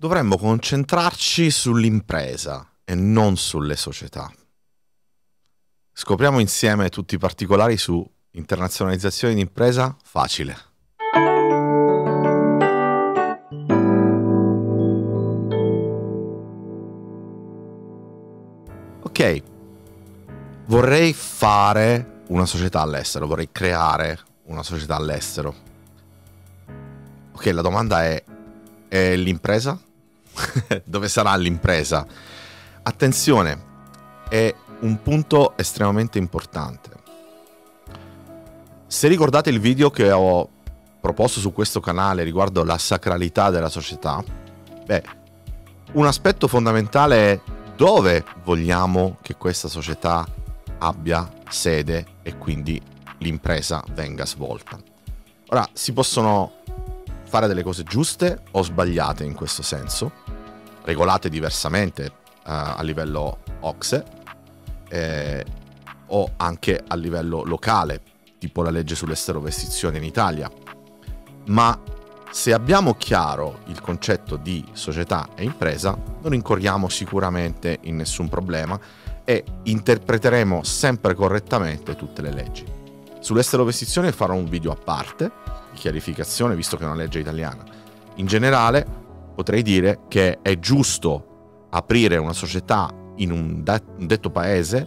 dovremmo concentrarci sull'impresa e non sulle società. Scopriamo insieme tutti i particolari su internazionalizzazione d'impresa facile. Ok, vorrei fare una società all'estero, vorrei creare una società all'estero. Ok, la domanda è, è l'impresa? Dove sarà l'impresa? Attenzione, è un punto estremamente importante. Se ricordate il video che ho proposto su questo canale riguardo la sacralità della società, beh, un aspetto fondamentale è dove vogliamo che questa società abbia sede e quindi l'impresa venga svolta. Ora, si possono fare delle cose giuste o sbagliate in questo senso, regolate diversamente uh, a livello OXE eh, o anche a livello locale, tipo la legge sull'esterovestizione in Italia. Ma se abbiamo chiaro il concetto di società e impresa, non incorriamo sicuramente in nessun problema e interpreteremo sempre correttamente tutte le leggi. Sull'esterovestizione farò un video a parte, di chiarificazione, visto che è una legge italiana. In generale, potrei dire che è giusto aprire una società in un, detto paese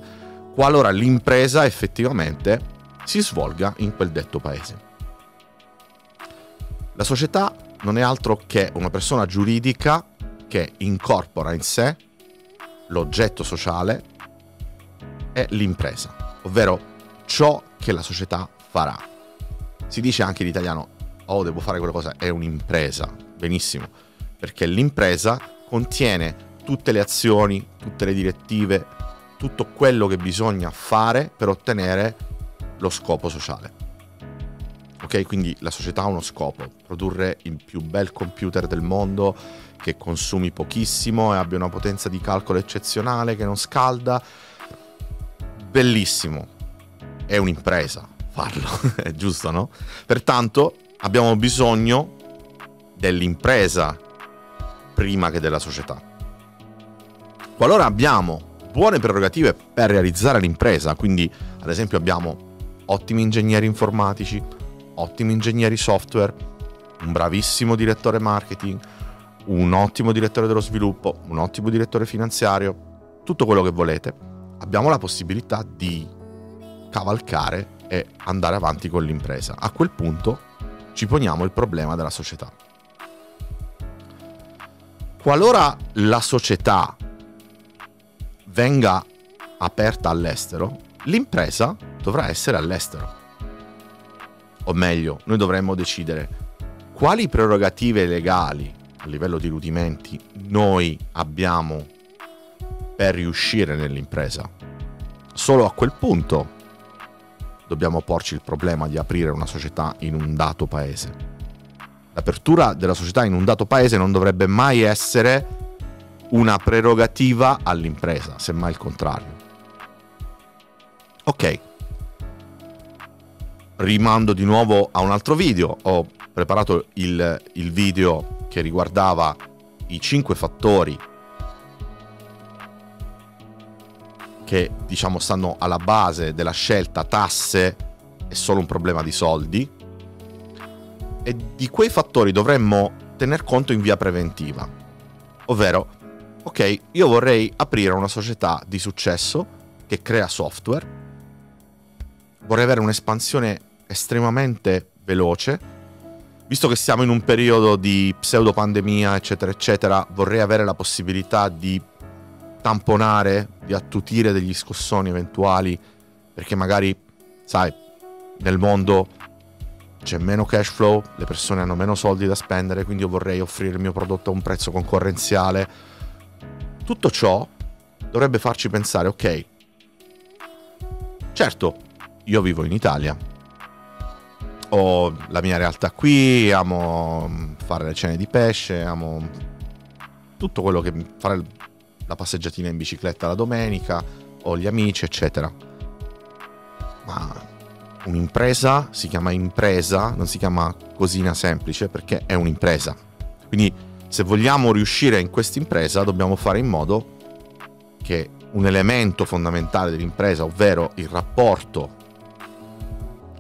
qualora l'impresa effettivamente si svolga in quel detto paese. La società non è altro che una persona giuridica che incorpora in sé l'oggetto sociale e l'impresa, ovvero ciò che la società farà. Si dice anche in italiano, oh devo fare quella cosa, è un'impresa, benissimo, perché l'impresa contiene tutte le azioni, tutte le direttive, tutto quello che bisogna fare per ottenere lo scopo sociale. Ok, quindi la società ha uno scopo, produrre il più bel computer del mondo che consumi pochissimo e abbia una potenza di calcolo eccezionale, che non scalda. Bellissimo, è un'impresa farlo, è giusto, no? Pertanto abbiamo bisogno dell'impresa prima che della società. Qualora abbiamo buone prerogative per realizzare l'impresa, quindi ad esempio abbiamo ottimi ingegneri informatici, ottimi ingegneri software, un bravissimo direttore marketing, un ottimo direttore dello sviluppo, un ottimo direttore finanziario, tutto quello che volete, abbiamo la possibilità di cavalcare e andare avanti con l'impresa. A quel punto ci poniamo il problema della società. Qualora la società venga aperta all'estero, l'impresa dovrà essere all'estero. O meglio, noi dovremmo decidere quali prerogative legali a livello di rudimenti noi abbiamo per riuscire nell'impresa. Solo a quel punto dobbiamo porci il problema di aprire una società in un dato paese. L'apertura della società in un dato paese non dovrebbe mai essere una prerogativa all'impresa, semmai il contrario. Ok. Rimando di nuovo a un altro video. Ho preparato il, il video che riguardava i 5 fattori che diciamo stanno alla base della scelta tasse è solo un problema di soldi e di quei fattori dovremmo tener conto in via preventiva. Ovvero ok, io vorrei aprire una società di successo che crea software, vorrei avere un'espansione estremamente veloce, visto che siamo in un periodo di pseudo pandemia, eccetera, eccetera, vorrei avere la possibilità di tamponare, di attutire degli scossoni eventuali, perché magari, sai, nel mondo c'è meno cash flow, le persone hanno meno soldi da spendere, quindi io vorrei offrire il mio prodotto a un prezzo concorrenziale tutto ciò dovrebbe farci pensare, ok, certo, io vivo in Italia, ho la mia realtà qui, amo fare le cene di pesce, amo tutto quello che fare la passeggiatina in bicicletta la domenica, ho gli amici, eccetera. Ma un'impresa si chiama impresa, non si chiama cosina semplice perché è un'impresa. Quindi Se vogliamo riuscire in questa impresa dobbiamo fare in modo che un elemento fondamentale dell'impresa, ovvero il rapporto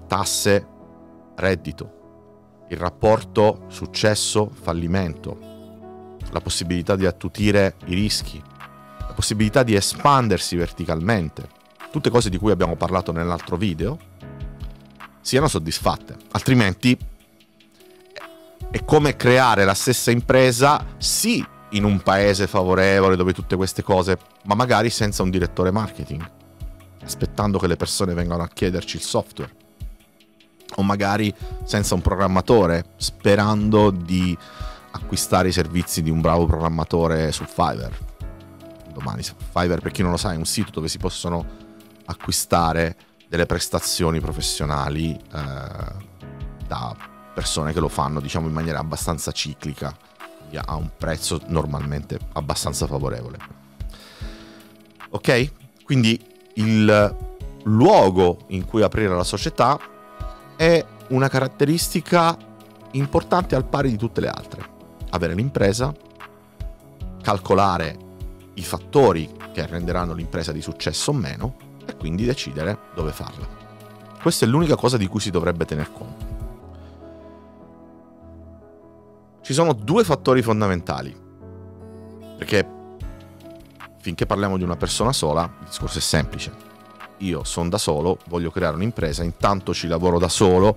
tasse-reddito, il rapporto successo-fallimento, la possibilità di attutire i rischi, la possibilità di espandersi verticalmente, tutte cose di cui abbiamo parlato nell'altro video, siano soddisfatte. Altrimenti è come creare la stessa impresa, sì, in un paese favorevole dove tutte queste cose, ma magari senza un direttore marketing, aspettando che le persone vengano a chiederci il software. O magari senza un programmatore, sperando di acquistare i servizi di un bravo programmatore su Fiverr. Domani Fiverr, per chi non lo sa, è un sito dove si possono acquistare delle prestazioni professionali eh, da persone che lo fanno, diciamo, in maniera abbastanza ciclica, a un prezzo normalmente abbastanza favorevole. Ok? Quindi il luogo in cui aprire la società è una caratteristica importante al pari di tutte le altre avere l'impresa, calcolare i fattori che renderanno l'impresa di successo o meno quindi decidere dove farla. Questa è l'unica cosa di cui si dovrebbe tener conto. Ci sono due fattori fondamentali, perché finché parliamo di una persona sola, il discorso è semplice. Io sono da solo, voglio creare un'impresa, intanto ci lavoro da solo,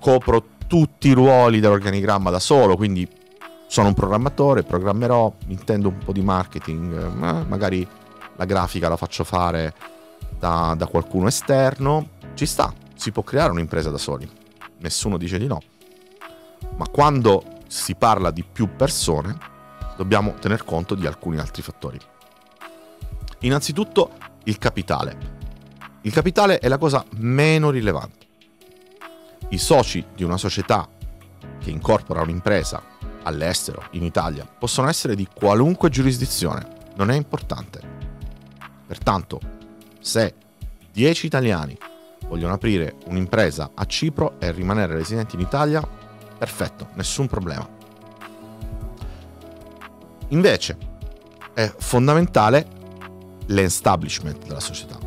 copro tutti i ruoli dell'organigramma da solo, quindi sono un programmatore, programmerò, intendo un po' di marketing, eh, magari la grafica la faccio fare da, da qualcuno esterno, ci sta, si può creare un'impresa da soli, nessuno dice di no. Ma quando si parla di più persone, dobbiamo tener conto di alcuni altri fattori. Innanzitutto il capitale. Il capitale è la cosa meno rilevante. I soci di una società che incorpora un'impresa all'estero, in Italia, possono essere di qualunque giurisdizione, non è importante. Pertanto, se 10 italiani vogliono aprire un'impresa a Cipro e rimanere residenti in Italia, perfetto, nessun problema. Invece, è fondamentale l'establishment della società,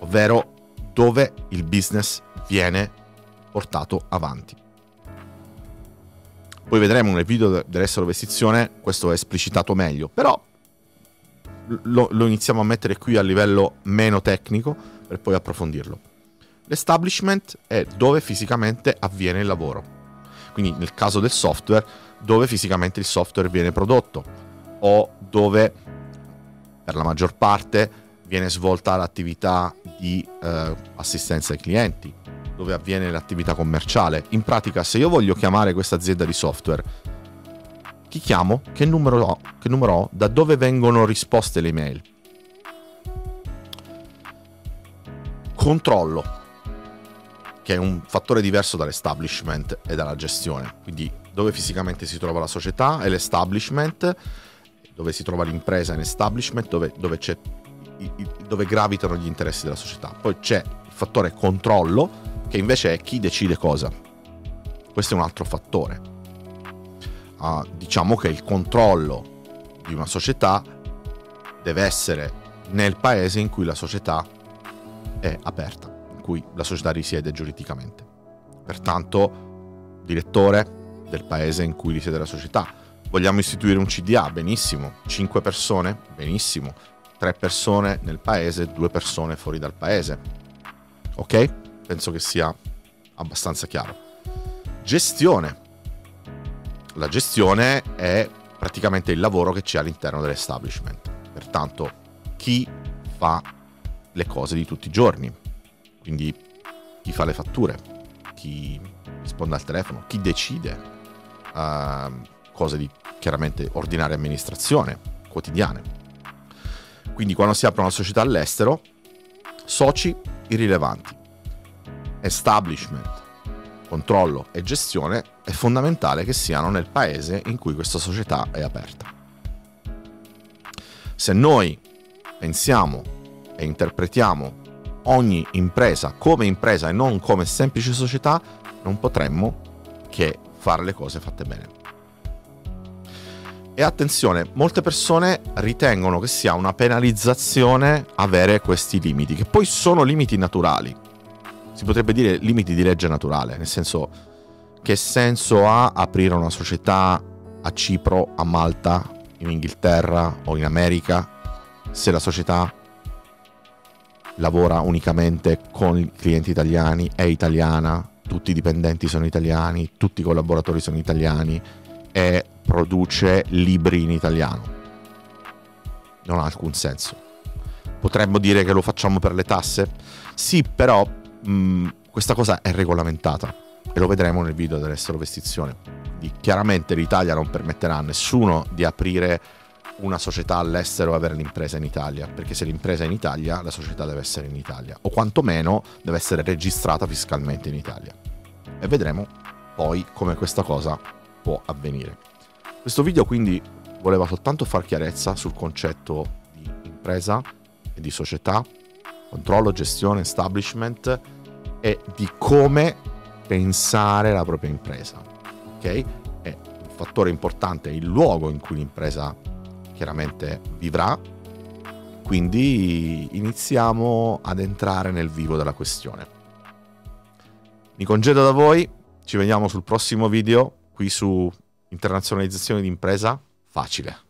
ovvero dove il business viene portato avanti. Poi vedremo nel video dell'essere vestizione, questo è esplicitato meglio, però lo, lo iniziamo a mettere qui a livello meno tecnico per poi approfondirlo. L'establishment è dove fisicamente avviene il lavoro. Quindi nel caso del software, dove fisicamente il software viene prodotto o dove per la maggior parte viene svolta l'attività di eh, assistenza ai clienti, dove avviene l'attività commerciale. In pratica, se io voglio chiamare questa azienda di software, chi chiamo? Che numero ho? Che numero ho? Da dove vengono risposte le email? Controllo, che è un fattore diverso dall'establishment e dalla gestione. Quindi dove fisicamente si trova la società è l'establishment, dove si trova l'impresa è l'establishment, dove, dove, dove gravitano gli interessi della società. Poi c'è il fattore controllo, che invece è chi decide cosa. Questo è un altro fattore. Uh, diciamo che il controllo di una società deve essere nel paese in cui la società è aperta, in cui la società risiede giuridicamente. Pertanto, direttore del paese in cui risiede la società. Vogliamo istituire un CDA? Benissimo. 5 persone? Benissimo. 3 persone nel paese, 2 persone fuori dal paese. Ok? penso che sia abbastanza chiaro. Gestione. La gestione è praticamente il lavoro che c'è all'interno dell'establishment. Pertanto, chi fa le cose di tutti i giorni? Quindi chi fa le fatture, chi risponde al telefono, chi decide uh, cose di chiaramente ordinaria amministrazione, quotidiane. Quindi quando si apre una società all'estero, soci irrilevanti, establishment, controllo e gestione è fondamentale che siano nel paese in cui questa società è aperta. Se noi pensiamo e interpretiamo ogni impresa come impresa e non come semplice società, non potremmo che fare le cose fatte bene. E attenzione, molte persone ritengono che sia una penalizzazione avere questi limiti, che poi sono limiti naturali. Si potrebbe dire limiti di legge naturale, nel senso che senso ha aprire una società a Cipro, a Malta, in Inghilterra o in America se la società lavora unicamente con clienti italiani, è italiana, tutti i dipendenti sono italiani, tutti i collaboratori sono italiani e produce libri in italiano. Non ha alcun senso. Potremmo dire che lo facciamo per le tasse? Sì, però mh, questa cosa è regolamentata e lo vedremo nel video dell'estero vestizione. chiaramente l'Italia non permetterà a nessuno di aprire una società all'estero e avere l'impresa in Italia, perché se l'impresa è in Italia, la società deve essere in Italia, o quantomeno deve essere registrata fiscalmente in Italia. E vedremo poi come questa cosa può avvenire. Questo video quindi voleva soltanto far chiarezza sul concetto di impresa e di società, controllo, gestione, establishment e di come pensare la propria impresa. Ok? E un fattore importante è il luogo in cui l'impresa chiaramente vivrà. Quindi iniziamo ad entrare nel vivo della questione. Mi congedo da voi, ci vediamo sul prossimo video qui su internazionalizzazione di impresa facile.